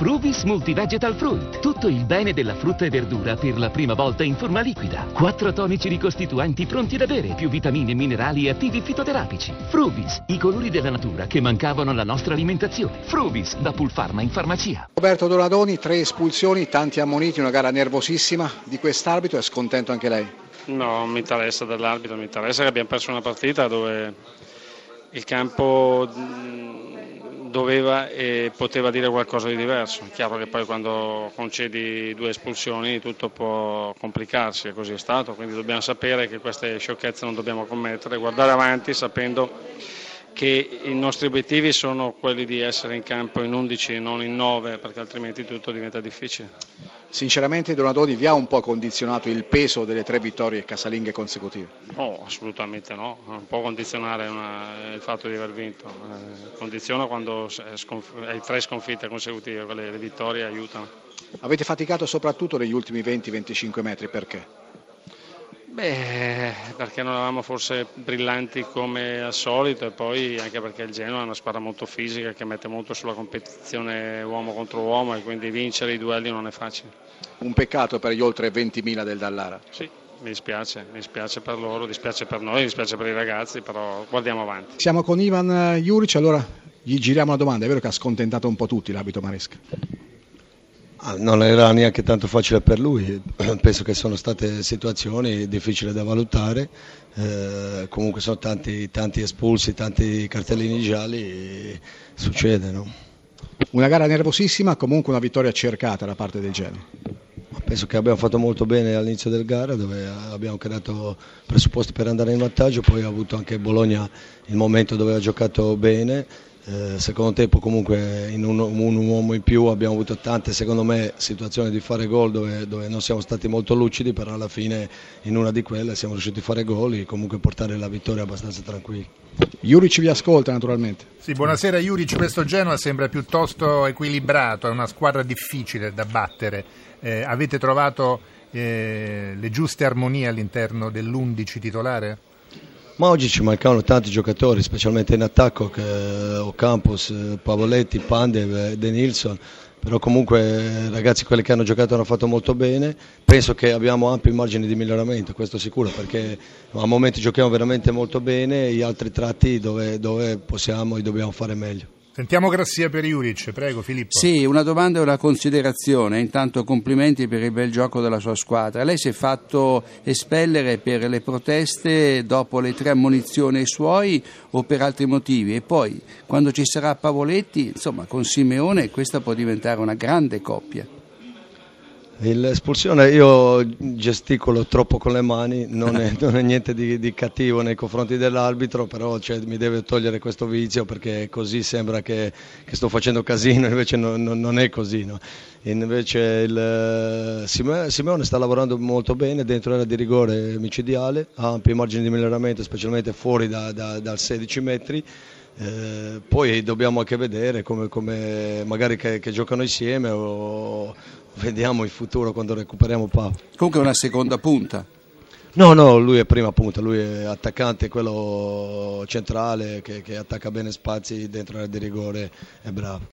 Fruvis Multivegetal Fruit. Tutto il bene della frutta e verdura per la prima volta in forma liquida. Quattro tonici ricostituenti pronti da bere, più vitamine, minerali e attivi fitoterapici. Fruvis, i colori della natura che mancavano alla nostra alimentazione. Fruvis, da Pulpharma in farmacia. Roberto Donadoni, tre espulsioni, tanti ammoniti, una gara nervosissima di quest'arbitro, è scontento anche lei? No, non mi interessa dell'arbitro, mi interessa che abbiamo perso una partita dove il campo doveva e poteva dire qualcosa di diverso. È chiaro che poi quando concedi due espulsioni tutto può complicarsi e così è stato, quindi dobbiamo sapere che queste sciocchezze non dobbiamo commettere, guardare avanti sapendo che i nostri obiettivi sono quelli di essere in campo in 11 e non in 9 perché altrimenti tutto diventa difficile. Sinceramente Donadoni vi ha un po' condizionato il peso delle tre vittorie casalinghe consecutive? No, assolutamente no, non può condizionare una, il fatto di aver vinto, eh, condiziona quando hai tre sconfitte consecutive, le, le vittorie aiutano. Avete faticato soprattutto negli ultimi 20-25 metri, perché? Beh, perché non eravamo forse brillanti come al solito e poi anche perché il Genoa è una squadra molto fisica che mette molto sulla competizione uomo contro uomo e quindi vincere i duelli non è facile. Un peccato per gli oltre 20.000 del Dallara. Sì, mi dispiace, mi dispiace per loro, mi dispiace per noi, mi dispiace per i ragazzi, però guardiamo avanti. Siamo con Ivan Juric, allora gli giriamo la domanda, è vero che ha scontentato un po' tutti l'abito Maresca? Ah, non era neanche tanto facile per lui, penso che sono state situazioni difficili da valutare, eh, comunque sono tanti, tanti, espulsi, tanti cartellini gialli, succede. No? Una gara nervosissima, comunque una vittoria cercata da parte del Genoa. Penso che abbiamo fatto molto bene all'inizio del gara dove abbiamo creato presupposti per andare in vantaggio, poi ha avuto anche Bologna il momento dove ha giocato bene eh, secondo tempo comunque in un, un, uomo in più abbiamo avuto tante secondo me situazioni di fare gol dove, dove, non siamo stati molto lucidi però alla fine in una di quelle siamo riusciti a fare gol e comunque portare la vittoria abbastanza tranquilli. Juric vi ascolta naturalmente. Sì, buonasera Juric, questo Genoa sembra piuttosto equilibrato, è una squadra difficile da battere. Eh, avete trovato eh, le giuste armonie all'interno dell'11 titolare? Ma oggi ci mancavano tanti giocatori, specialmente in attacco, che, Ocampos, Pavoletti, Pande, De Nilsson, però comunque ragazzi quelli che hanno giocato hanno fatto molto bene, penso che abbiamo ampi margini di miglioramento, questo sicuro, perché a momenti giochiamo veramente molto bene, gli altri tratti dove, dove possiamo e dobbiamo fare meglio. Sentiamo Grassia per Juric, prego Filippo. Sì, una domanda e una considerazione. Intanto complimenti per il bel gioco della sua squadra. Lei si è fatto espellere per le proteste dopo le tre ammonizioni ai suoi o per altri motivi? E poi, quando ci sarà Pavoletti, insomma, con Simeone questa può diventare una grande coppia. L'espulsione io gesticolo troppo con le mani, non è, non è niente di, di, cattivo nei confronti dell'arbitro, però cioè, mi deve togliere questo vizio perché così sembra che, che sto facendo casino, invece no, no, non è così. No? Invece il, Simeone sta lavorando molto bene dentro l'area di rigore micidiale, ha ampi margini di miglioramento, specialmente fuori da, da, dal 16 metri. Eh, poi dobbiamo anche vedere come, come magari che, che, giocano insieme o vediamo in futuro quando recuperiamo Pau. Comunque è una seconda punta. No, no, lui è prima punta, lui è attaccante, quello centrale che, che attacca bene spazi dentro l'area di rigore, è bravo.